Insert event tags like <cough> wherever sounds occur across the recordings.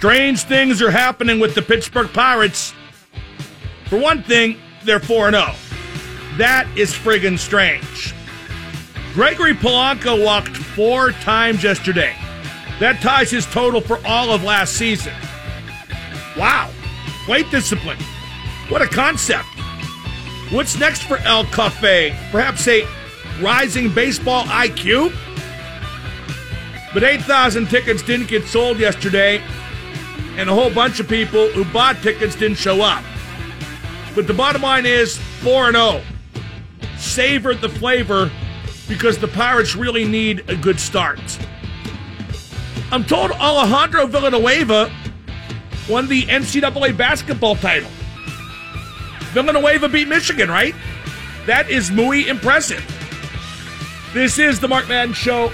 Strange things are happening with the Pittsburgh Pirates. For one thing, they're 4 0. That is friggin' strange. Gregory Polanco walked four times yesterday. That ties his total for all of last season. Wow. Weight discipline. What a concept. What's next for El Cafe? Perhaps a rising baseball IQ? But 8,000 tickets didn't get sold yesterday, and a whole bunch of people who bought tickets didn't show up. But the bottom line is 4 0. Savor the flavor because the Pirates really need a good start. I'm told Alejandro Villanueva won the NCAA basketball title. Villanueva beat Michigan, right? That is muy impressive. This is the Mark Madden Show.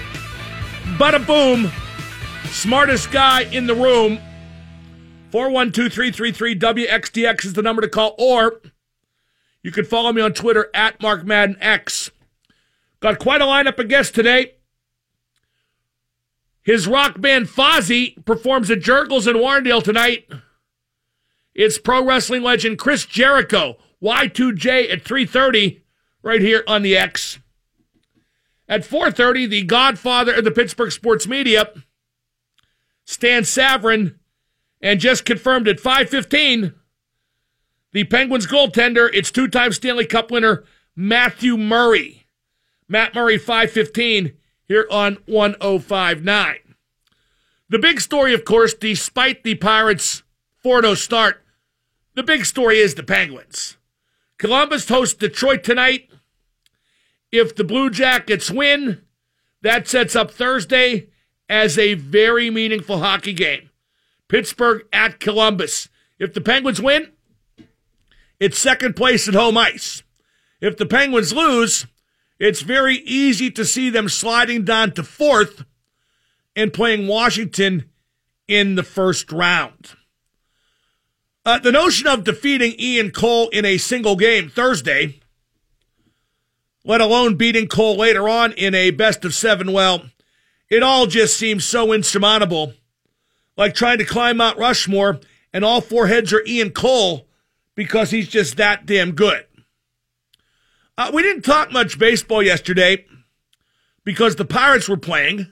Bada boom. Smartest guy in the room. 412 333 WXDX is the number to call, or you can follow me on Twitter at Mark Madden X. Got quite a lineup of guests today. His rock band Fozzy performs at Jergel's in Warrendale tonight. It's pro wrestling legend Chris Jericho, Y2J at 3:30 right here on the X. At 4:30, the godfather of the Pittsburgh sports media, Stan Savran, and just confirmed at 5:15, the Penguins goaltender, it's two-time Stanley Cup winner Matthew Murray. Matt Murray 515 here on 1059. The big story, of course, despite the Pirates' 4 0 start, the big story is the Penguins. Columbus hosts Detroit tonight. If the Blue Jackets win, that sets up Thursday as a very meaningful hockey game. Pittsburgh at Columbus. If the Penguins win, it's second place at home ice. If the Penguins lose, it's very easy to see them sliding down to fourth and playing Washington in the first round. Uh, the notion of defeating Ian Cole in a single game Thursday, let alone beating Cole later on in a best of seven, well, it all just seems so insurmountable. Like trying to climb Mount Rushmore and all four heads are Ian Cole because he's just that damn good. Uh, we didn't talk much baseball yesterday because the Pirates were playing,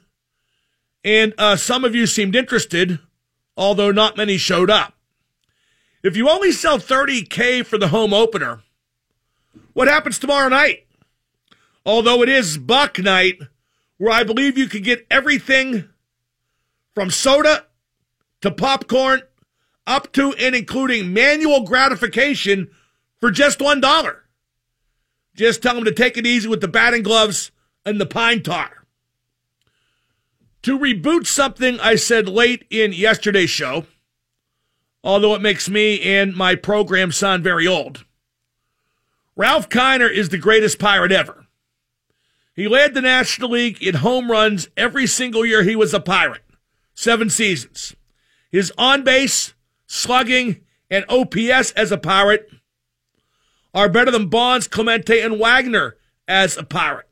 and uh, some of you seemed interested, although not many showed up. If you only sell 30K for the home opener, what happens tomorrow night? Although it is Buck night, where I believe you can get everything from soda to popcorn up to and including manual gratification for just $1. Just tell them to take it easy with the batting gloves and the pine tar. To reboot something I said late in yesterday's show, although it makes me and my program sound very old, Ralph Kiner is the greatest pirate ever. He led the National League in home runs every single year he was a pirate, seven seasons. His on base, slugging, and OPS as a pirate are better than Bonds, Clemente, and Wagner as a pirate.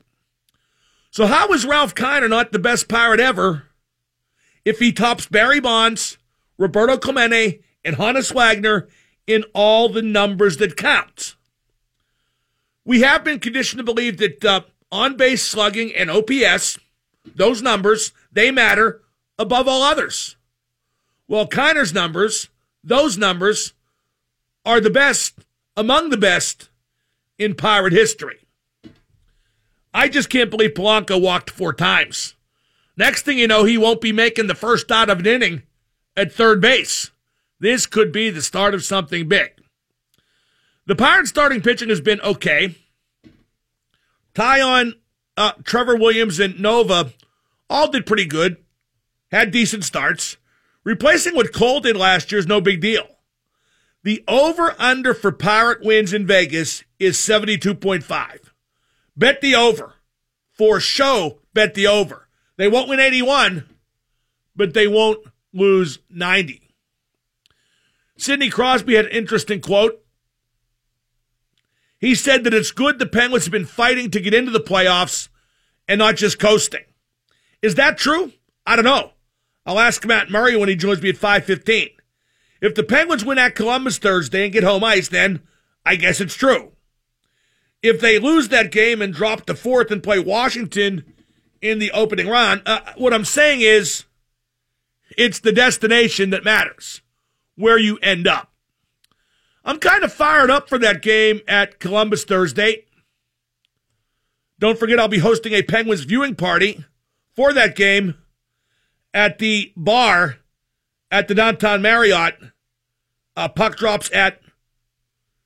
So how is Ralph Kiner not the best pirate ever if he tops Barry Bonds, Roberto Clemente, and Honus Wagner in all the numbers that count? We have been conditioned to believe that uh, on base slugging and OPS, those numbers, they matter above all others. Well, Kiner's numbers, those numbers, are the best among the best in pirate history. I just can't believe Polanco walked four times. Next thing you know, he won't be making the first out of an inning at third base. This could be the start of something big. The Pirates' starting pitching has been okay. Taillon, uh, Trevor Williams, and Nova all did pretty good, had decent starts. Replacing what Cole did last year is no big deal. The over under for Pirate wins in Vegas is 72.5. Bet the over. For show, bet the over. They won't win 81, but they won't lose 90. Sidney Crosby had an interesting quote. He said that it's good the Penguins have been fighting to get into the playoffs and not just coasting. Is that true? I don't know. I'll ask Matt Murray when he joins me at 5:15. If the Penguins win at Columbus Thursday and get home ice, then I guess it's true. If they lose that game and drop to fourth and play Washington in the opening round, uh, what I'm saying is it's the destination that matters, where you end up. I'm kind of fired up for that game at Columbus Thursday. Don't forget, I'll be hosting a Penguins viewing party for that game at the bar at the downtown Marriott. Uh, puck drops at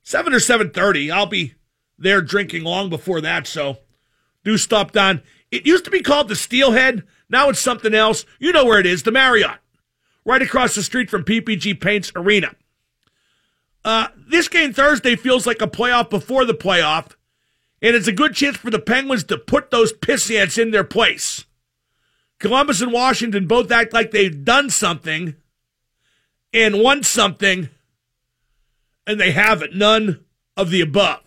seven or seven thirty. I'll be there drinking long before that, so do stop down. It used to be called the Steelhead. Now it's something else. You know where it is, the Marriott, right across the street from PPG Paints Arena. Uh, this game Thursday feels like a playoff before the playoff, and it's a good chance for the Penguins to put those piss ants in their place. Columbus and Washington both act like they've done something and won something, and they haven't. None of the above.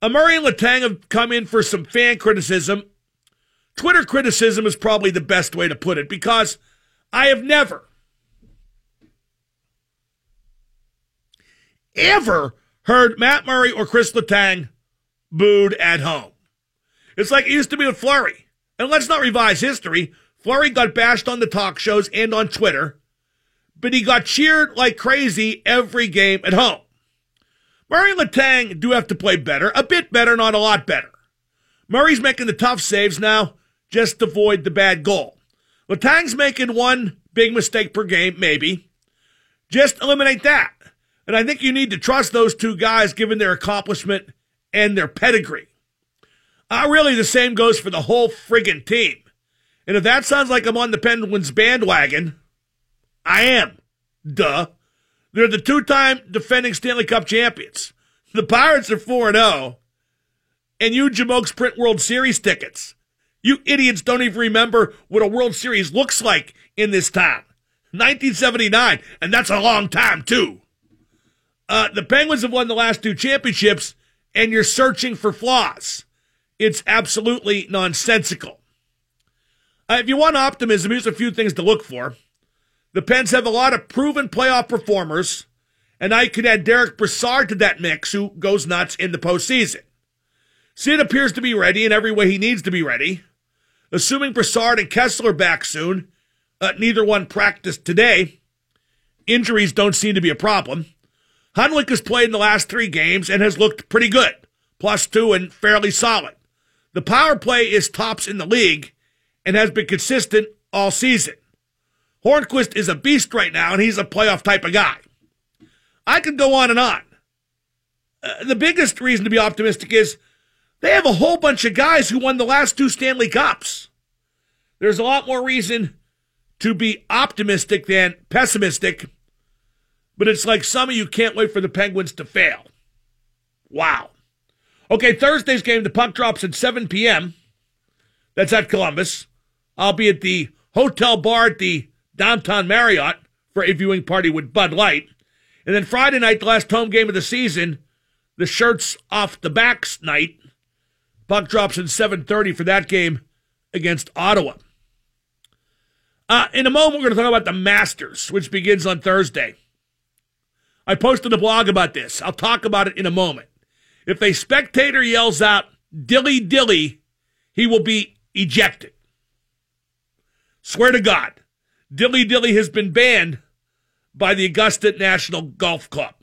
Uh, Murray and Letang have come in for some fan criticism. Twitter criticism is probably the best way to put it because I have never, ever heard Matt Murray or Chris Letang booed at home. It's like it used to be with Fleury. And let's not revise history. Fleury got bashed on the talk shows and on Twitter, but he got cheered like crazy every game at home. Murray and Letang do have to play better, a bit better, not a lot better. Murray's making the tough saves now, just to avoid the bad goal. Letang's making one big mistake per game, maybe. Just eliminate that. And I think you need to trust those two guys given their accomplishment and their pedigree. Uh, really, the same goes for the whole friggin' team. And if that sounds like I'm on the Penguins bandwagon, I am. Duh. They're the two time defending Stanley Cup champions. The Pirates are 4 0, and you Jamokes print World Series tickets. You idiots don't even remember what a World Series looks like in this town. 1979, and that's a long time, too. Uh, the Penguins have won the last two championships, and you're searching for flaws. It's absolutely nonsensical. Uh, if you want optimism, here's a few things to look for. The Pens have a lot of proven playoff performers, and I could add Derek Brassard to that mix, who goes nuts in the postseason. Sid appears to be ready in every way he needs to be ready. Assuming Brassard and Kessel are back soon, uh, neither one practiced today. Injuries don't seem to be a problem. Hunwick has played in the last three games and has looked pretty good, plus two and fairly solid. The power play is tops in the league and has been consistent all season. Hornqvist is a beast right now, and he's a playoff type of guy. I could go on and on. Uh, the biggest reason to be optimistic is they have a whole bunch of guys who won the last two Stanley Cups. There's a lot more reason to be optimistic than pessimistic, but it's like some of you can't wait for the Penguins to fail. Wow. Okay, Thursday's game, the puck drops at 7 p.m. That's at Columbus. I'll be at the hotel bar at the downtown Marriott for a viewing party with Bud Light. And then Friday night, the last home game of the season, the shirts off the backs night. Puck drops at 7.30 for that game against Ottawa. Uh, in a moment, we're going to talk about the Masters, which begins on Thursday. I posted a blog about this. I'll talk about it in a moment. If a spectator yells out, dilly dilly, he will be ejected. Swear to God, dilly dilly has been banned by the Augusta National Golf Club.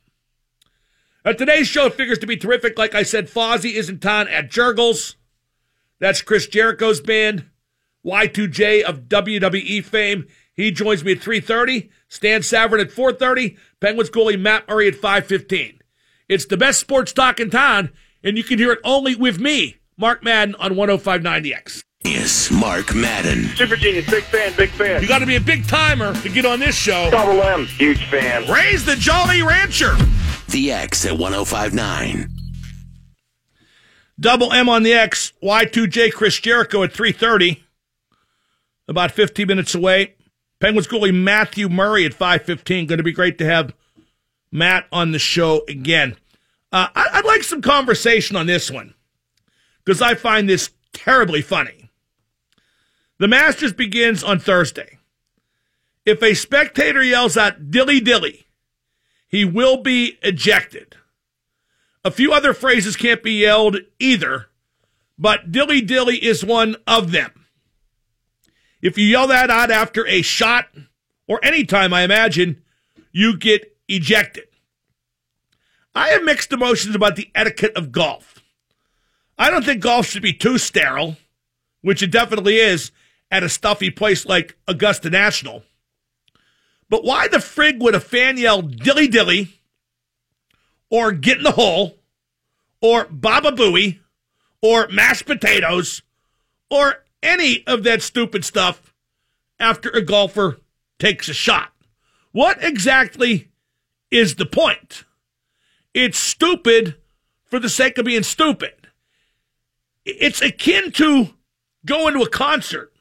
Now, today's show figures to be terrific. Like I said, Fozzy is in town at Jergel's. That's Chris Jericho's band. Y2J of WWE fame. He joins me at 3.30. Stan Savran at 4.30. Penguins goalie Matt Murray at 5.15. It's the best sports talk in town, and you can hear it only with me, Mark Madden, on 1059 The X. Yes, Mark Madden. Super Genius, big fan, big fan. You got to be a big timer to get on this show. Double M, huge fan. Raise the Jolly Rancher. The X at 1059. Double M on the X. Y2J Chris Jericho at 330. About 15 minutes away. Penguins goalie Matthew Murray at 515. Going to be great to have Matt on the show again. Uh, I, would like some conversation on this one because I find this terribly funny. The Masters begins on Thursday. If a spectator yells out dilly dilly, he will be ejected. A few other phrases can't be yelled either, but dilly dilly is one of them. If you yell that out after a shot or any time, I imagine, you get ejected. I have mixed emotions about the etiquette of golf. I don't think golf should be too sterile, which it definitely is at a stuffy place like Augusta National. But why the frig would a fan yell dilly dilly or get in the hole or baba booey or mashed potatoes or any of that stupid stuff after a golfer takes a shot? What exactly is the point? It's stupid for the sake of being stupid. It's akin to going to a concert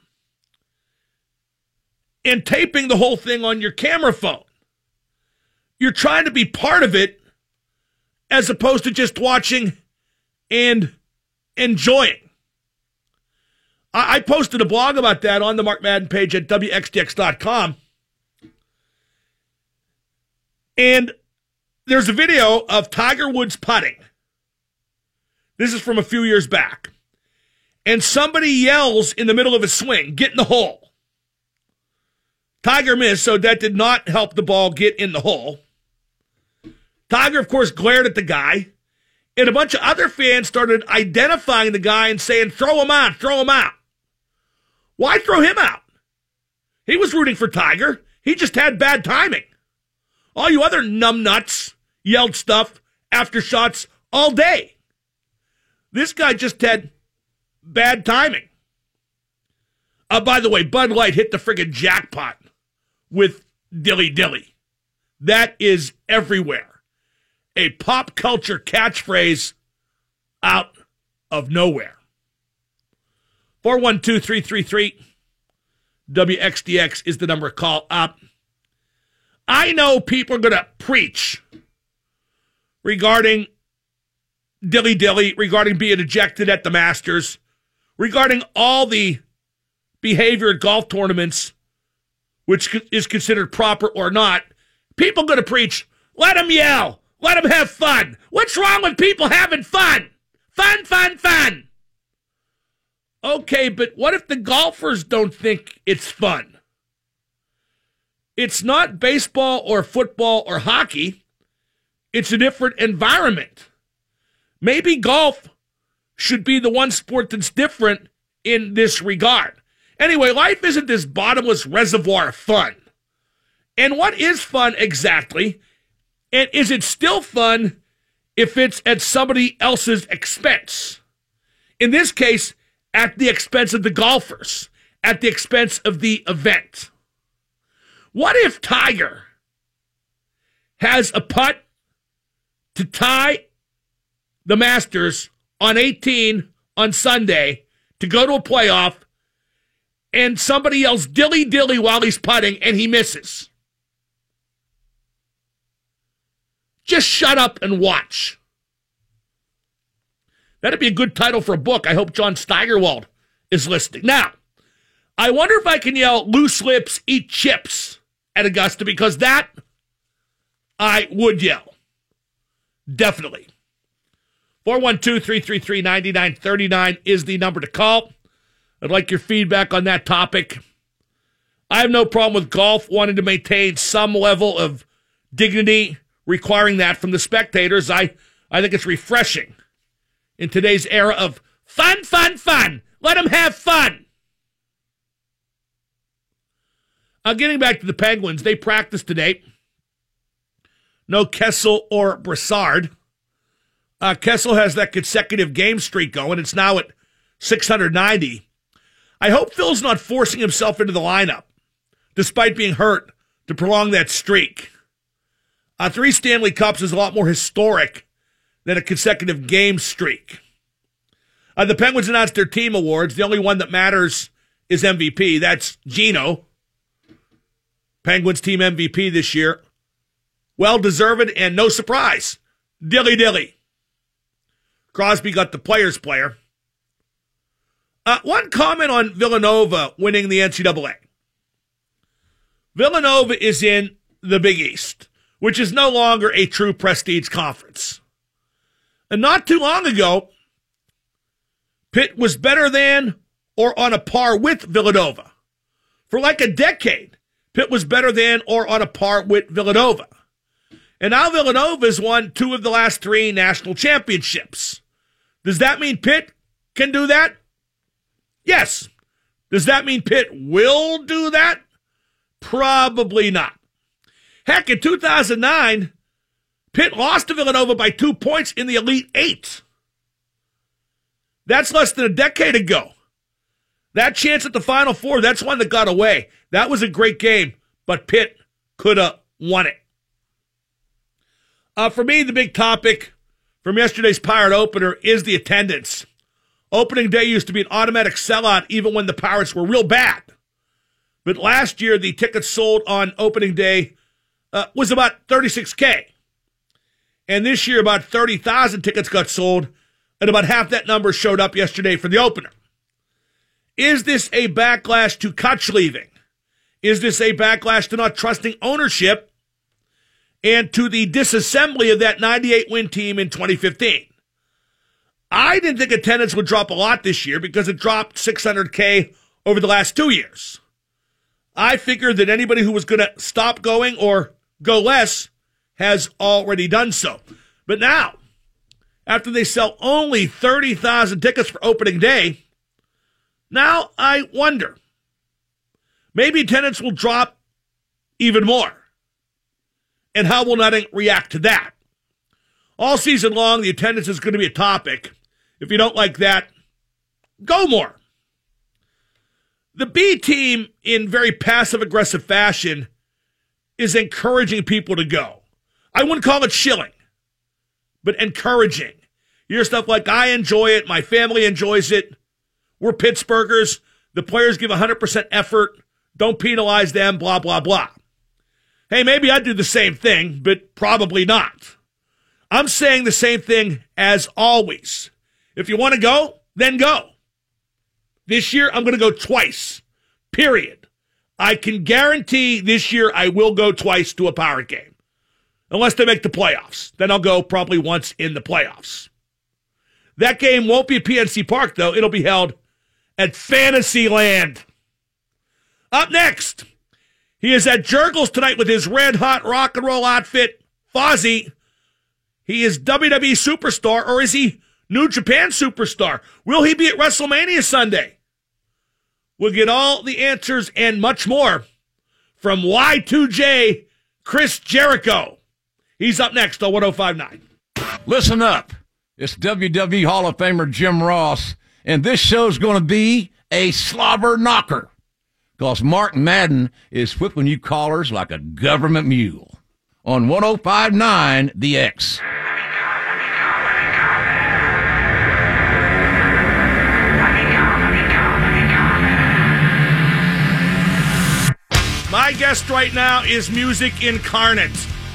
and taping the whole thing on your camera phone. You're trying to be part of it as opposed to just watching and enjoying. I, posted a blog about that on the Mark Madden page at WXDX.com. And there's a video of Tiger Woods putting. This is from a few years back. And somebody yells in the middle of a swing, get in the hole. Tiger missed, so that did not help the ball get in the hole. Tiger, of course, glared at the guy, and a bunch of other fans started identifying the guy and saying, throw him out, throw him out. Why throw him out? He was rooting for Tiger. He just had bad timing. All you other numbnuts yelled stuff after shots all day. This guy just had bad timing. Uh, by the way, Bud Light hit the friggin' jackpot with Dilly Dilly. That is everywhere. A pop culture catchphrase out of nowhere. 412 333 WXDX is the number. Call up. I know people are going to preach regarding Dilly Dilly, regarding being ejected at the Masters, regarding all the behavior at golf tournaments which is considered proper or not, people going to preach, let them yell, let them have fun. What's wrong with people having fun? Fun, fun, fun. Okay, but what if the golfers don't think it's fun? It's not baseball or football or hockey. It's a different environment. Maybe golf should be the one sport that's different in this regard. Anyway, life isn't this bottomless reservoir of fun. And what is fun exactly? And is it still fun if it's at somebody else's expense? In this case, at the expense of the golfers, at the expense of the event. What if Tiger has a putt to tie the Masters on 18 on Sunday to go to a playoff and somebody yells dilly dilly while he's putting and he misses. Just shut up and watch. That'd be a good title for a book. I hope John Steigerwald is listening. Now, I wonder if I can yell loose lips, eat chips at Augusta because that I would yell. Definitely. 412 333 9939 is the number to call. I'd like your feedback on that topic. I have no problem with golf wanting to maintain some level of dignity, requiring that from the spectators. I, I think it's refreshing in today's era of fun, fun, fun. Let them have fun. Uh, getting back to the Penguins, they practiced today. No Kessel or Brassard. Uh, Kessel has that consecutive game streak going. It's now at 690. I hope Phil's not forcing himself into the lineup, despite being hurt, to prolong that streak. Uh, three Stanley Cups is a lot more historic than a consecutive game streak. Uh, the Penguins announced their team awards. The only one that matters is MVP. That's Geno. Penguins team MVP this year. Well deserved and no surprise. Dilly dilly. Crosby got the player's player. Uh, one comment on Villanova winning the NCAA. Villanova is in the Big East, which is no longer a true prestige conference. And not too long ago, Pitt was better than or on a par with Villanova. For like a decade, Pitt was better than or on a par with Villanova. And now Villanova has won two of the last three national championships. Does that mean Pitt can do that? Yes. Does that mean Pitt will do that? Probably not. Heck, in 2009, Pitt lost to Villanova by two points in the Elite Eight. That's less than a decade ago. That chance at the Final Four, that's one that got away. That was a great game, but Pitt could have won it. Uh, for me, the big topic from yesterday's Pirate opener is the attendance. Opening day used to be an automatic sellout even when the Pirates were real bad. But last year, the tickets sold on opening day uh, was about 36K. And this year, about 30,000 tickets got sold, and about half that number showed up yesterday for the opener. Is this a backlash to Cutch leaving? Is this a backlash to not trusting ownership and to the disassembly of that 98 win team in 2015? I didn't think attendance would drop a lot this year because it dropped 600K over the last two years. I figured that anybody who was going to stop going or go less has already done so. But now, after they sell only 30,000 tickets for opening day, now I wonder maybe attendance will drop even more. And how will Nutting react to that? All season long, the attendance is going to be a topic. If you don't like that, go more. The B team, in very passive aggressive fashion, is encouraging people to go. I wouldn't call it shilling, but encouraging. You hear stuff like, I enjoy it, my family enjoys it. We're Pittsburghers. The players give 100% effort. Don't penalize them, blah, blah, blah. Hey, maybe I'd do the same thing, but probably not. I'm saying the same thing as always. If you want to go, then go. This year, I'm going to go twice, period. I can guarantee this year I will go twice to a Pirate game, unless they make the playoffs. Then I'll go probably once in the playoffs. That game won't be at PNC Park, though. It'll be held at Fantasyland. Up next, he is at Jergel's tonight with his red hot rock and roll outfit, Fozzy. He is WWE superstar, or is he New Japan superstar? Will he be at WrestleMania Sunday? We'll get all the answers and much more from Y2J Chris Jericho. He's up next on 1059. Listen up. It's WWE Hall of Famer Jim Ross, and this show's going to be a slobber knocker because Mark Madden is whipping you callers like a government mule on 1059 The X. My guest right now is Music Incarnate.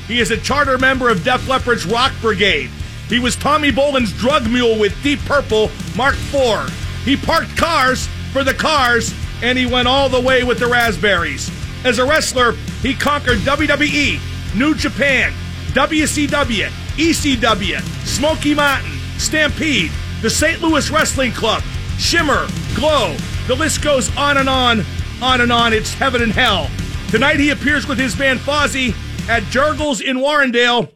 He is a charter member of Def Leppard's Rock Brigade. He was Tommy Bolin's drug mule with Deep Purple Mark IV. He parked cars for the cars, and he went all the way with the Raspberries. As a wrestler, he conquered WWE, New Japan, WCW, ECW, Smoky Mountain, Stampede, the St. Louis Wrestling Club, Shimmer, Glow. The list goes on and on, on and on. It's heaven and hell. Tonight he appears with his band Fozzy at Jergel's in Warrendale.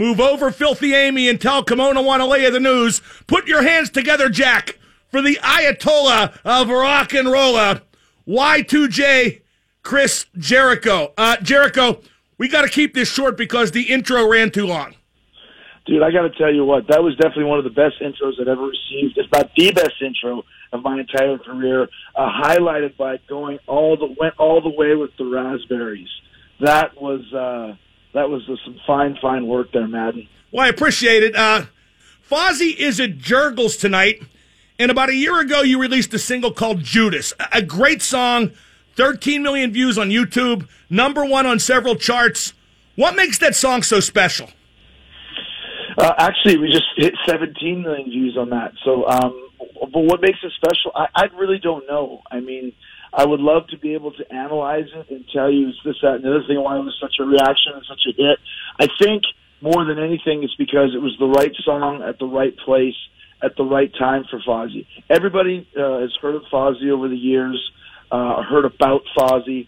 Move over, Filthy Amy, and tell Kimona Wanalaia the news. Put your hands together, Jack, for the Ayatollah of rock and rolla, Y2J Chris Jericho. Uh, Jericho, we got to keep this short because the intro ran too long. Dude, I got to tell you what, that was definitely one of the best intros I've ever received. If not the best intro of my entire career, uh, highlighted by going all the went all the way with the raspberries. That was uh, that was some fine, fine work there, Madden. Well, I appreciate it. Uh, Fozzy is at Jergel's tonight, and about a year ago, you released a single called Judas, a great song, 13 million views on YouTube, number one on several charts. What makes that song so special? Uh, actually, we just hit 17 million views on that. So, um, but what makes it special? I, I really don't know. I mean, I would love to be able to analyze it and tell you this, that, and the other thing why it was such a reaction and such a hit. I think more than anything, it's because it was the right song at the right place at the right time for Fozzy. Everybody uh, has heard of Fozzy over the years, uh, heard about Fozzy.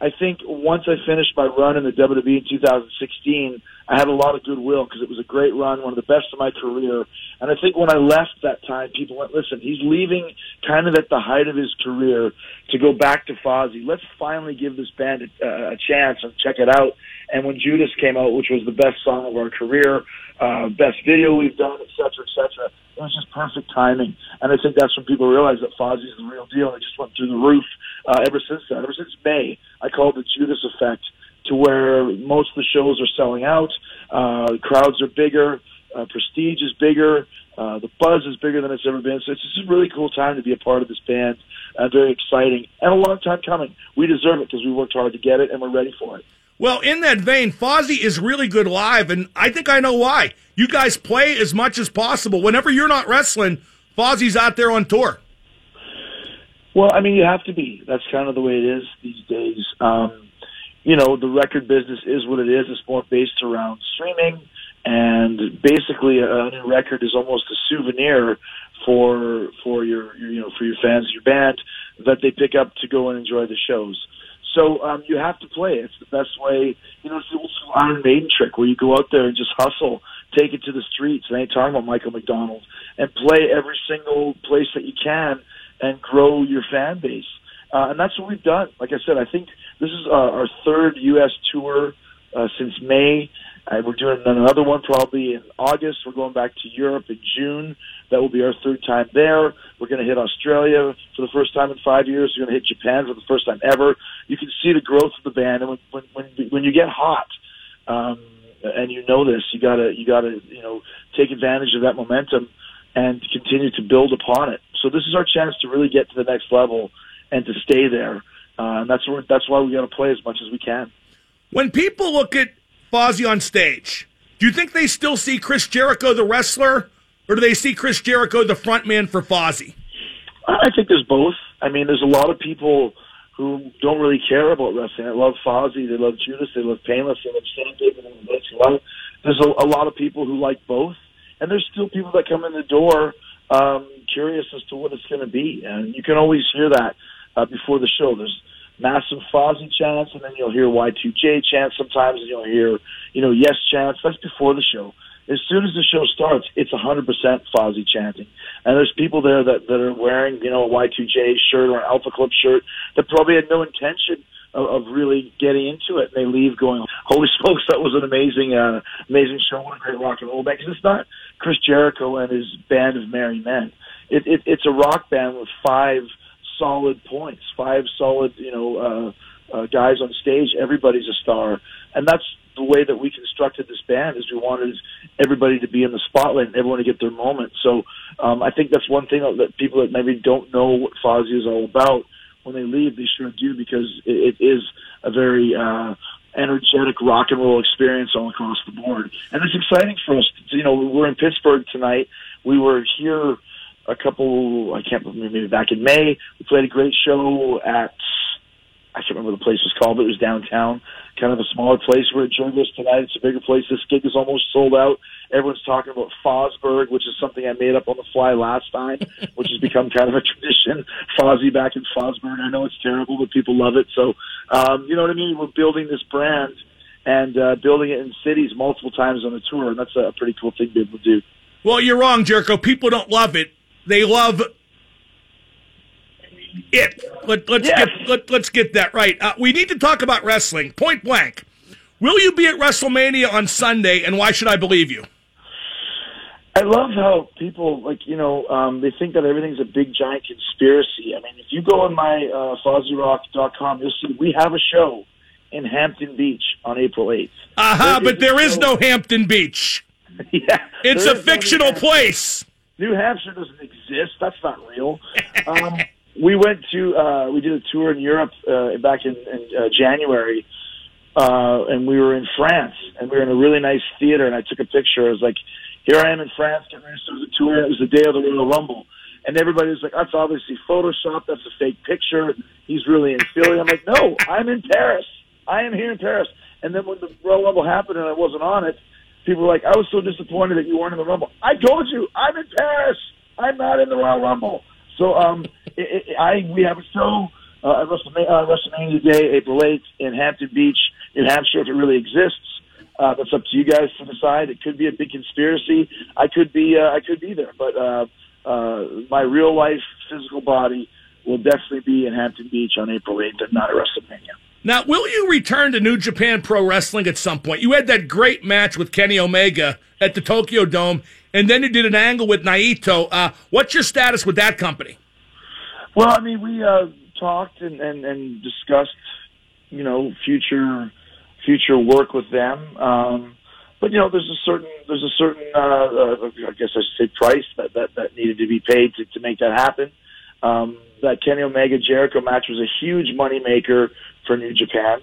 I think once I finished my run in the WWE in 2016, I had a lot of goodwill because it was a great run, one of the best of my career. And I think when I left that time, people went, listen, he's leaving kind of at the height of his career to go back to Fozzy. Let's finally give this band a, a chance and check it out. And when Judas came out, which was the best song of our career, uh, best video we've done, et cetera, et cetera, it was just perfect timing. And I think that's when people realized that Fozzy's the real deal. It just went through the roof uh, ever since then. Ever since May, I call it the Judas effect to where most of the shows are selling out. Uh, crowds are bigger. Uh, prestige is bigger. Uh, the buzz is bigger than it's ever been. So it's just a really cool time to be a part of this band. Uh, very exciting and a long time coming. We deserve it because we worked hard to get it and we're ready for it. Well, in that vein, Fozzy is really good live, and I think I know why. You guys play as much as possible. Whenever you're not wrestling, Fozzy's out there on tour. Well, I mean, you have to be. That's kind of the way it is these days. Um, you know, the record business is what it is. It's more based around streaming, and basically, a new record is almost a souvenir for for your, your you know for your fans, your band that they pick up to go and enjoy the shows. So um, you have to play. It's the best way. You know, it's the old school Iron Maiden trick where you go out there and just hustle, take it to the streets. And I ain't talking about Michael McDonald and play every single place that you can and grow your fan base. Uh, and that's what we've done. Like I said, I think this is our, our third U.S. tour uh, since May. Uh, we're doing another one probably in August. We're going back to Europe in June. That will be our third time there. We're going to hit Australia for the first time in five years. We're going to hit Japan for the first time ever. You can see the growth of the band, and when when when, when you get hot, um, and you know this, you gotta you gotta you know take advantage of that momentum and continue to build upon it. So this is our chance to really get to the next level and to stay there. Uh, and that's where, that's why we got to play as much as we can. When people look at Fozzy on stage, do you think they still see Chris Jericho the wrestler, or do they see Chris Jericho the frontman for Fozzy? I think there's both. I mean, there's a lot of people who don't really care about wrestling. They love Fozzy, they love Judas, they love Painless, they love Sandpaper, they love There's a, a lot of people who like both, and there's still people that come in the door um, curious as to what it's going to be, and you can always hear that uh, before the show. There's massive Fozzy chants, and then you'll hear Y2J chants sometimes, and you'll hear, you know, Yes chants. That's before the show. As soon as the show starts, it's 100% Fozzy chanting. And there's people there that, that are wearing, you know, a Y2J shirt or an Alpha Club shirt that probably had no intention of, of really getting into it. And they leave going, holy <laughs> smokes, that was an amazing, uh, amazing show. What a great rock and roll band. Because it's not Chris Jericho and his band of merry men. It, it, it's a rock band with five – solid points, five solid, you know, uh, uh, guys on stage. Everybody's a star, and that's the way that we constructed this band. Is we wanted everybody to be in the spotlight and everyone to get their moment. So um, I think that's one thing that people that maybe don't know what Fozzy is all about when they leave, they sure do because it, it is a very uh, energetic rock and roll experience all across the board, and it's exciting for us. You know, we're in Pittsburgh tonight. We were here a couple, I can't remember, maybe back in May. We played a great show at, I can't remember the place was called, but it was downtown, kind of a smaller place. We're at Journalist tonight. It's a bigger place. This gig is almost sold out. Everyone's talking about Fosberg, which is something I made up on the fly last time, <laughs> which has become kind of a tradition. Fozzy back in Fosberg. I know it's terrible, but people love it. So, um, you know what I mean? We're building this brand and uh, building it in cities multiple times on the tour, and that's a pretty cool thing to be able to do. Well, you're wrong, Jericho. People don't love it they love it. Let, us yes. get let, us get that right. Uh, we need to talk about wrestling. Point blank. Will you be at WrestleMania on Sunday, and why should I believe you? I love how people like you know um, they think that everything's a big giant conspiracy. I mean, if you go on my uh, FozzyRock.com, you'll see we have a show in Hampton Beach on April eighth. Aha! Uh-huh, but there is no Hampton Beach. <laughs> yeah, it's a fictional place. New Hampshire doesn't exist. That's not real. Um, <laughs> we went to uh, we did a tour in Europe uh, back in, in uh, January, uh, and we were in France, and we were in a really nice theater. And I took a picture. I was like, "Here I am in France, getting ready to start the tour." It was the day of the Royal Rumble, And everybody was like, "That's obviously Photoshop. That's a fake picture. He's really in Philly." I'm like, "No, I'm in Paris. I am here in Paris." And then when the Royal Rumble happened and I wasn't on it, people were like, "I was so disappointed that you weren't in the Rumble." I told you, I'm in Paris. I'm not in the Royal Rumble. So um, it, it, I we have a show uh, at WrestleMania, uh, WrestleMania Day, April 8th in Hampton Beach, in Hampshire, if it really exists. Uh, that's up to you guys to decide. It could be a big conspiracy. I could be, uh, I could be there, but uh, uh, my real life physical body will definitely be in Hampton Beach on April 8th and not at WrestleMania. Now, will you return to New Japan Pro Wrestling at some point? You had that great match with Kenny Omega at the Tokyo Dome, and then you did an angle with Naito. Uh, what's your status with that company? Well, I mean, we uh, talked and, and, and discussed, you know, future future work with them. Um, but you know, there's a certain there's a certain uh, uh, I guess I should say price that, that that needed to be paid to, to make that happen. Um, that Kenny Omega Jericho match was a huge money maker for New Japan,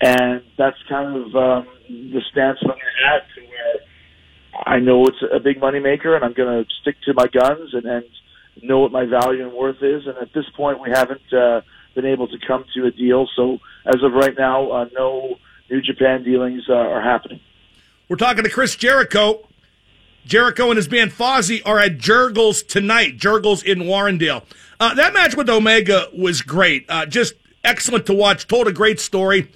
and that's kind of um, the stance I'm at to have to where I know it's a big money maker, and I'm going to stick to my guns and, and know what my value and worth is. And at this point, we haven't uh, been able to come to a deal. So as of right now, uh, no New Japan dealings uh, are happening. We're talking to Chris Jericho. Jericho and his band Fozzy are at Jergel's tonight. Jergel's in Warrendale. Uh, that match with Omega was great. Uh, just excellent to watch. Told a great story.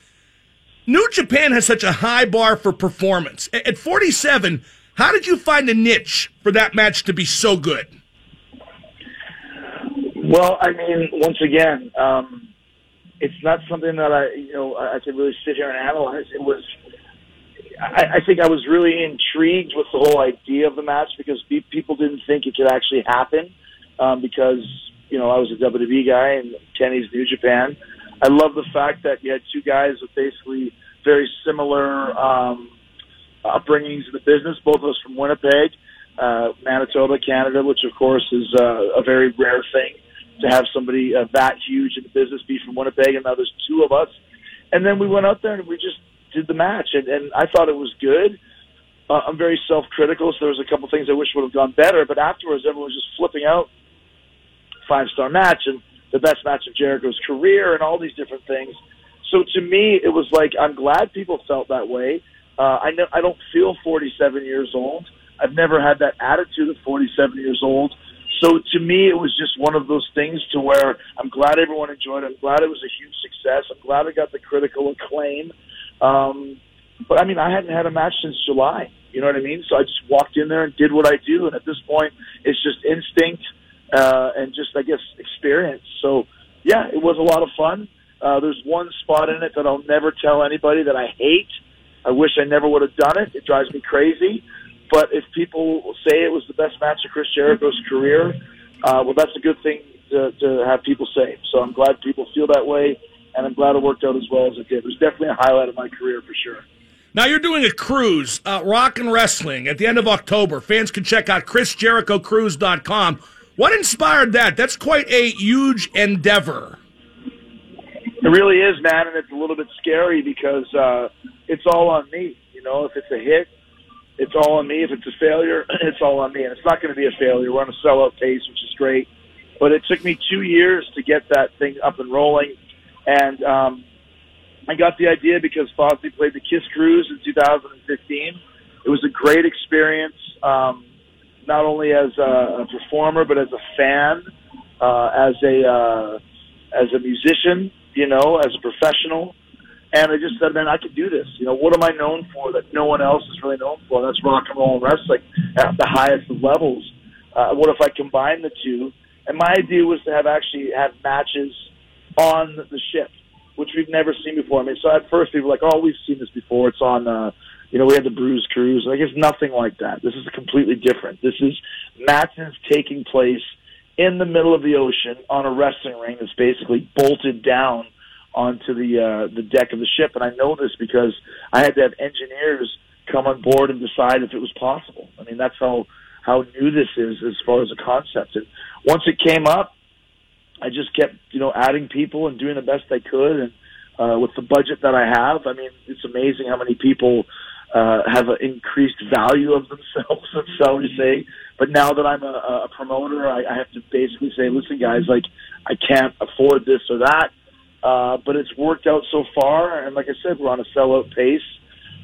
New Japan has such a high bar for performance. At 47, how did you find a niche for that match to be so good? Well, I mean, once again, um, it's not something that I, you know, I could really sit here and analyze. It was, I, I think I was really intrigued with the whole idea of the match because people didn't think it could actually happen um, because, you know, I was a WWE guy and Kenny's New Japan. I love the fact that you had two guys with basically very similar um, upbringings in the business, both of us from Winnipeg, uh, Manitoba, Canada, which of course is uh, a very rare thing to have somebody uh, that huge in the business be from Winnipeg, and now there's two of us. And then we went out there and we just did the match, and, and I thought it was good. Uh, I'm very self-critical, so there was a couple things I wish would have gone better. But afterwards, everyone was just flipping out five-star match and the best match of Jericho's career and all these different things. So to me, it was like I'm glad people felt that way. Uh, I know I don't feel 47 years old. I've never had that attitude of 47 years old. So to me, it was just one of those things to where I'm glad everyone enjoyed it. I'm glad it was a huge success. I'm glad it got the critical acclaim. Um, but I mean, I hadn't had a match since July. You know what I mean? So I just walked in there and did what I do. And at this point, it's just instinct uh, and just, I guess, experience. So yeah, it was a lot of fun. Uh, there's one spot in it that I'll never tell anybody that I hate. I wish I never would have done it. It drives me crazy. But if people say it was the best match of Chris Jericho's career, uh, well, that's a good thing to, to have people say. So I'm glad people feel that way, and I'm glad it worked out as well as it did. It was definitely a highlight of my career for sure. Now you're doing a cruise, uh, rock and wrestling, at the end of October. Fans can check out ChrisJerichoCruise.com. What inspired that? That's quite a huge endeavor. It really is, man, and it's a little bit scary because uh, it's all on me. You know, if it's a hit, it's all on me. If it's a failure, <clears throat> it's all on me. And it's not going to be a failure. We're on a sellout pace, which is great. But it took me two years to get that thing up and rolling. And um, I got the idea because Fozzy played the Kiss Cruise in 2015. It was a great experience, um, not only as a, a performer, but as a fan, uh, as a uh, as a musician, you know, as a professional. And I just said, man, I could do this. You know, what am I known for that no one else is really known for? That's rock and roll and wrestling at the highest of levels. Uh, what if I combine the two? And my idea was to have actually have matches on the ship, which we've never seen before. I mean, so at first people were like, oh, we've seen this before. It's on, uh, you know, we had the Bruise Cruise. Like, it's nothing like that. This is completely different. This is matches taking place in the middle of the ocean on a wrestling ring that's basically bolted down onto the uh, the deck of the ship, and I know this because I had to have engineers come on board and decide if it was possible. I mean, that's how how new this is as far as a concept. And once it came up, I just kept you know adding people and doing the best I could, and uh, with the budget that I have, I mean, it's amazing how many people uh, have an increased value of themselves, <laughs> shall we say, But now that I'm a, a promoter, I, I have to basically say, listen, guys, like I can't afford this or that. Uh, but it's worked out so far, and like I said, we're on a sellout pace,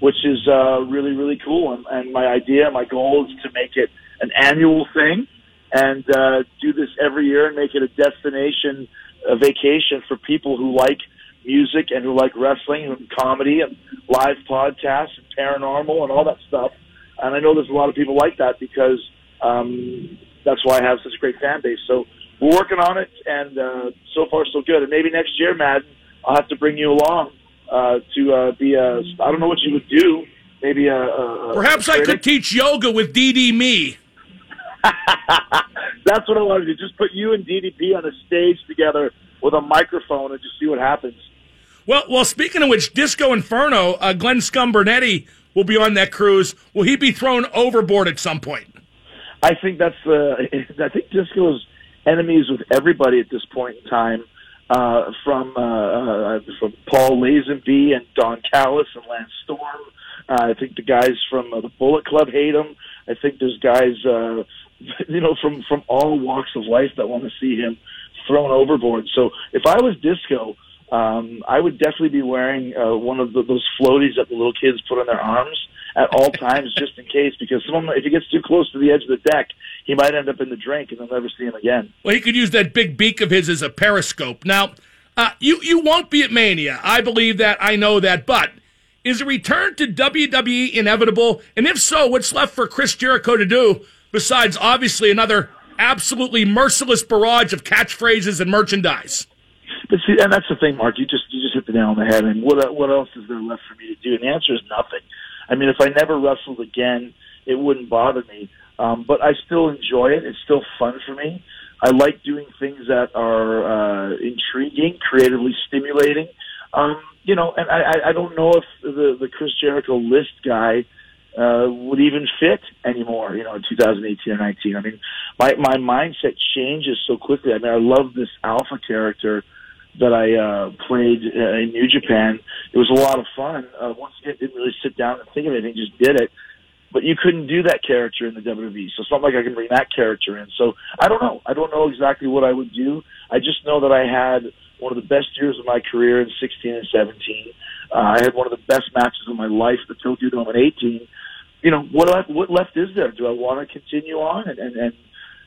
which is uh, really really cool. And, and my idea, my goal is to make it an annual thing, and uh, do this every year and make it a destination, a vacation for people who like music and who like wrestling and comedy and live podcasts and paranormal and all that stuff. And I know there's a lot of people like that because um, that's why I have such a great fan base. So we're working on it, and uh, so far so good. And maybe next year, Madden, I'll have to bring you along uh, to uh, be a. I don't know what you would do. Maybe a. a Perhaps a I could teach yoga with DD me. <laughs> That's what I wanted to do. Just put you and DDP on a stage together with a microphone and just see what happens. Well, well. Speaking of which, Disco Inferno, uh, Glenn Scumbernetti will be on that cruise. Will he be thrown overboard at some point? I think that's the. <laughs> I think Disco's enemies with everybody at this point in time. Uh, from uh, uh, from Paul Lazenby and Don Callis and Lance Storm. Uh, I think the guys from uh, the Bullet Club hate him. I think there's guys, uh, <laughs> you know, from from all walks of life that want to see him thrown overboard. So if I was Disco, um, I would definitely be wearing uh, one of the, those floaties that the little kids put on their arms at all times, just in case. Because someone, if he gets too close to the edge of the deck, he might end up in the drink, and they'll never see him again. Well, he could use that big beak of his as a periscope. Now, uh, you you won't be at Mania. I believe that. I know that. But is a return to WWE inevitable? And if so, what's left for Chris Jericho to do besides obviously another absolutely merciless barrage of catchphrases and merchandise? But see, and that's the thing, Mark. You just you just hit the nail on the head. And what what else is there left for me to do? And the answer is nothing. I mean, if I never wrestled again, it wouldn't bother me. Um, but I still enjoy it. It's still fun for me. I like doing things that are uh, intriguing, creatively stimulating. Um, you know, and I, I don't know if the the Chris Jericho list guy uh, would even fit anymore. You know, in 2018 or 19. I mean, my my mindset changes so quickly. I mean, I love this alpha character that I uh, played uh, in New Japan. It was a lot of fun. Uh, once again, didn't really sit down and think of anything, just did it. But you couldn't do that character in the WWE, so it's not like I can bring that character in. So I don't know. I don't know exactly what I would do. I just know that I had one of the best years of my career in 16 and 17. Uh, I had one of the best matches of my life the Tokyo Dome in 18. You know, what what left is there? Do I want to continue on and, and, and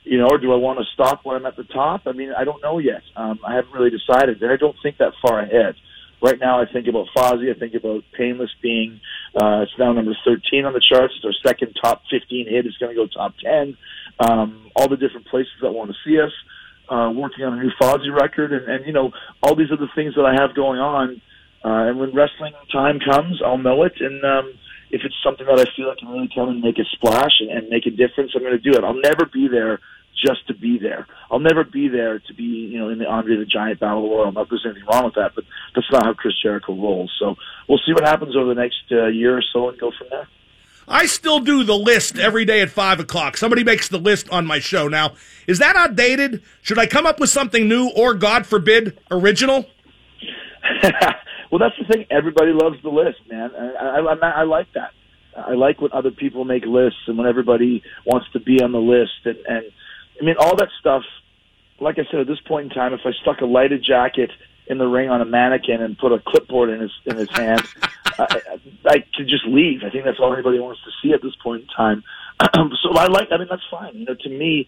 you know, or do I want to stop when I'm at the top? I mean, I don't know yet. Um, I haven't really decided, and I don't think that far ahead. Right now, I think about Fozzy. I think about Painless being uh, it's now number 13 on the charts. It's our second top 15 hit. It's going to go top 10. Um, all the different places that want to see us. Uh, working on a new Fozzy record, and, and you know all these other things that I have going on. Uh, and when wrestling time comes, I'll know it. And um, if it's something that I feel I can really come and make a splash and, and make a difference, I'm going to do it. I'll never be there just to be there. I'll never be there to be, you know, in the Andre the Giant Battle Royal. I'm not that there's anything wrong with that, but that's not how Chris Jericho rolls. So we'll see what happens over the next uh, year or so and go from there. I still do the list every day at five o'clock. Somebody makes the list on my show. Now, is that outdated? Should I come up with something new or, God forbid, original? <laughs> well, that's the thing. Everybody loves the list, man. I, I, I, I like that. I like when other people make lists and when everybody wants to be on the list. And, and I mean, all that stuff. Like I said, at this point in time, if I stuck a lighted jacket in the ring on a mannequin and put a clipboard in his in his hand, <laughs> I, I could just leave. I think that's all anybody wants to see at this point in time. <clears throat> so I like. I mean, that's fine. You know, to me,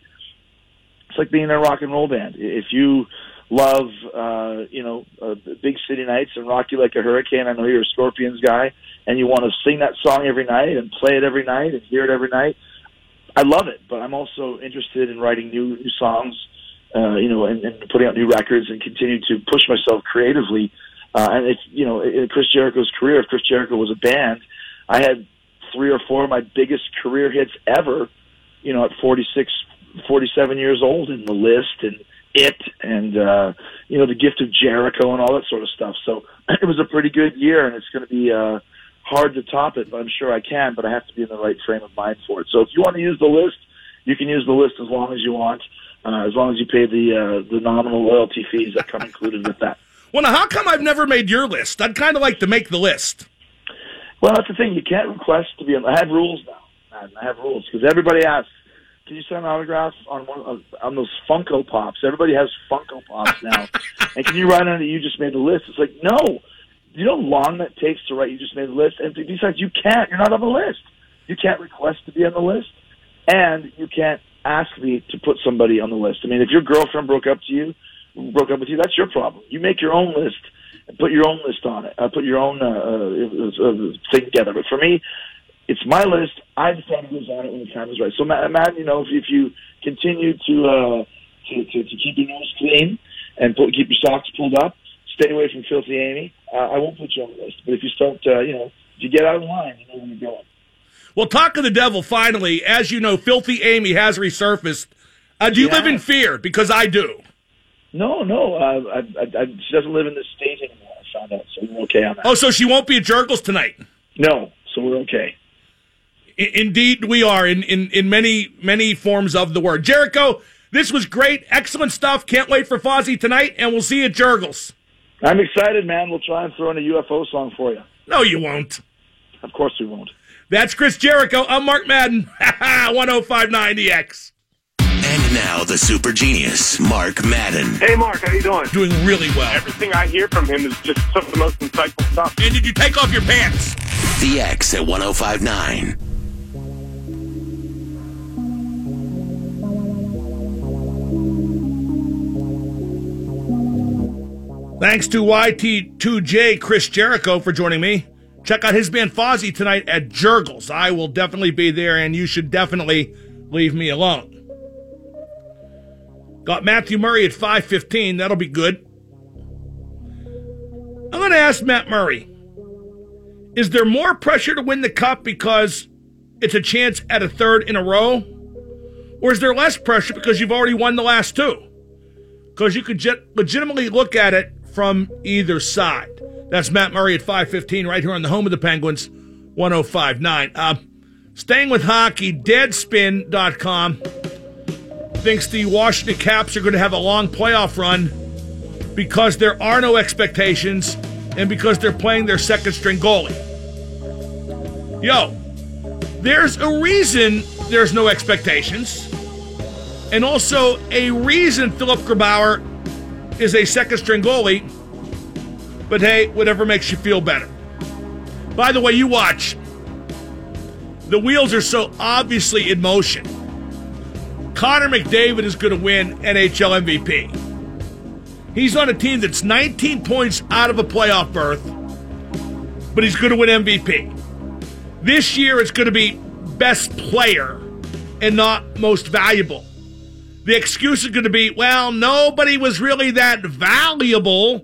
it's like being in a rock and roll band. If you love, uh, you know, uh, Big City Nights and Rock You Like a Hurricane, I know you're a Scorpions guy, and you want to sing that song every night and play it every night and hear it every night. I love it, but I'm also interested in writing new new songs, uh, you know, and, and putting out new records and continue to push myself creatively. Uh, and it's you know, in Chris Jericho's career, if Chris Jericho was a band, I had three or four of my biggest career hits ever, you know, at 46, 47 years old in the list and it and uh you know the gift of jericho and all that sort of stuff. So <clears throat> it was a pretty good year and it's going to be uh hard to top it but i'm sure i can but i have to be in the right frame of mind for it. So if you want to use the list you can use the list as long as you want uh, as long as you pay the uh, the nominal loyalty fees that come included with that. Well now how come i've never made your list? I'd kind of like to make the list. Well that's the thing. You can't request to be on i have rules now i have rules because everybody asks Can you sign an autograph on one of, on those Funko Pops? Everybody has Funko Pops now. <laughs> and can you write on it? You just made the list. It's like no. You know how long that takes to write. You just made the list, and besides, you can't. You're not on the list. You can't request to be on the list, and you can't ask me to put somebody on the list. I mean, if your girlfriend broke up to you, broke up with you, that's your problem. You make your own list and put your own list on it. Uh, put your own uh, uh, uh, thing together. But for me, it's my list. I decide who's on it when the time is right. So, Matt, you know, if, if you continue to, uh, to, to to keep your nose clean and put, keep your socks pulled up, stay away from filthy Amy. Uh, I won't put you on the list. But if you start, uh, you know, if you get out of line, you know where you're going. Well, talk of the devil. Finally, as you know, filthy Amy has resurfaced. Uh, do you Yeah. live in fear? Because I do. No, no, uh, I, I, I, she doesn't live in this state anymore. I found out, so we're okay on that. Oh, so she won't be at Jergel's tonight. No, so we're okay. I- indeed, we are in, in, in many, many forms of the word. Jericho, this was great. Excellent stuff. Can't wait for Fozzy tonight, and we'll see you at Jergel's. I'm excited, man. We'll try and throw in a UFO song for you. No, you won't. Of course we won't. That's Chris Jericho. I'm Mark Madden. <laughs> 1059 The X. And now the super genius, Mark Madden. Hey, Mark, how you doing? Doing really well. Everything I hear from him is just some of the most insightful stuff. And did you take off your pants? The X at 1059. Thanks to Y2J Chris Jericho for joining me. Check out his band Fozzy tonight at Jergel's. I will definitely be there, and you should definitely leave me alone. Got Matthew Murray at 5:15. That'll be good. I'm going to ask Matt Murray: Is there more pressure to win the cup because it's a chance at a third in a row, or is there less pressure because you've already won the last two? because you could legitimately look at it from either side. That's Matt Murray at 515 right here on the home of the Penguins, 1059. Uh, staying with hockey, Deadspin.com thinks the Washington Caps are going to have a long playoff run because there are no expectations and because they're playing their second string goalie. Yo, there's a reason there's no expectations and also a reason Philipp Grubauer is a second string goalie. But hey, whatever makes you feel better. By the way, you watch. The wheels are so obviously in motion. Connor McDavid is going to win NHL MVP. He's on a team that's 19 points out of a playoff berth, but he's going to win MVP. This year it's going to be best player and not most valuable. The excuse is going to be, well, nobody was really that valuable,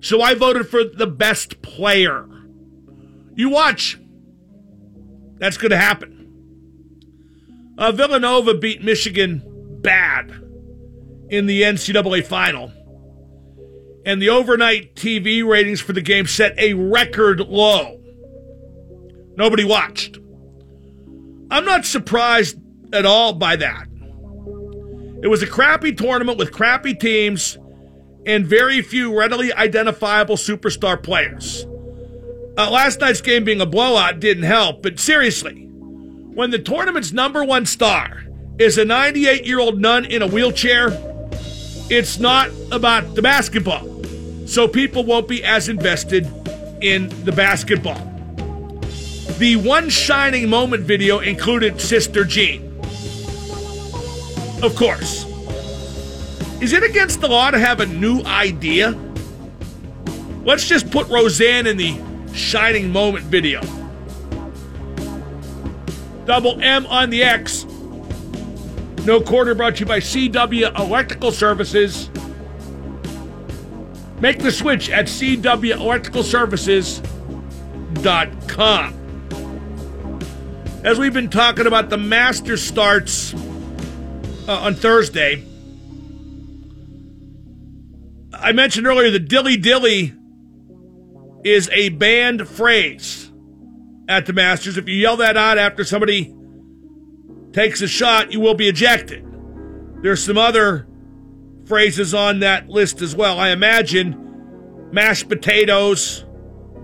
so I voted for the best player. You watch. That's going to happen. Uh, Villanova beat Michigan bad in the NCAA final. And the overnight TV ratings for the game set a record low. Nobody watched. I'm not surprised at all by that. It was a crappy tournament with crappy teams and very few readily identifiable superstar players. Uh, last night's game being a blowout didn't help, but seriously, when the tournament's number one star is a 98 year old nun in a wheelchair, it's not about the basketball. So people won't be as invested in the basketball. The one shining moment video included Sister Jean. Of course. Is it against the law to have a new idea? Let's just put Roseanne in the shining moment video. Double M on the X. No quarter brought to you by CW Electrical Services. Make the switch at CWElectricalServices.com. As we've been talking about, the Master starts uh, on Thursday. I mentioned earlier that dilly dilly is a banned phrase at the Masters. If you yell that out after somebody takes a shot, you will be ejected. There's some other phrases on that list as well. I imagine mashed potatoes,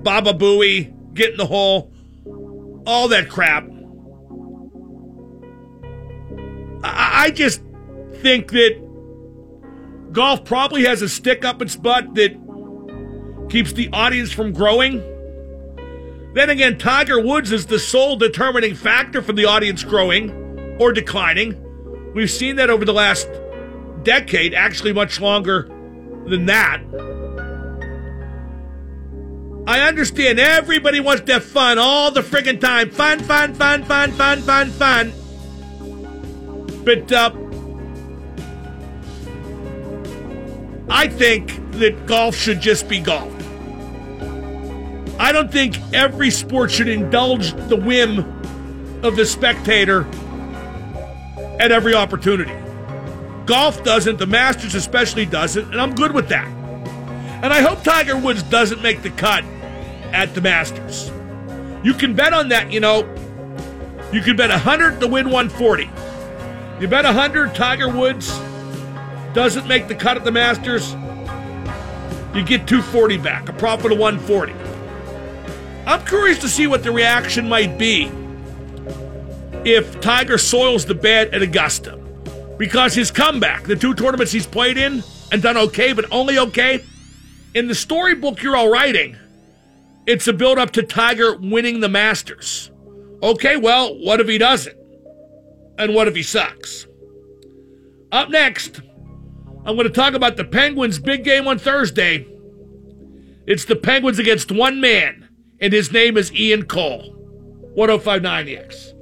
baba booey, get in the hole, all that crap. I, I just think that golf probably has a stick up its butt that keeps the audience from growing. Then again, Tiger Woods is the sole determining factor for the audience growing or declining. We've seen that over the last decade, actually much longer than that. I understand everybody wants to have fun all the friggin' time. Fun, fun, fun, fun, fun, fun, fun. But uh, I think that golf should just be golf. I don't think every sport should indulge the whim of the spectator at every opportunity. Golf doesn't, the Masters especially doesn't, and I'm good with that. And I hope Tiger Woods doesn't make the cut at the Masters. You can bet on that, you know. You can bet 100 to win 140. You bet a 100 Tiger Woods doesn't make the cut at the Masters, you get 240 back, a profit of 140. I'm curious to see what the reaction might be if Tiger soils the bed at Augusta. Because his comeback, the two tournaments he's played in and done okay, but only okay, in the storybook you're all writing, it's a build up to Tiger winning the Masters. Okay, well, what if he doesn't? And what if he sucks? Up next, I'm going to talk about the Penguins' big game on Thursday. It's the Penguins against one man, and his name is Ian Cole. 1059 X.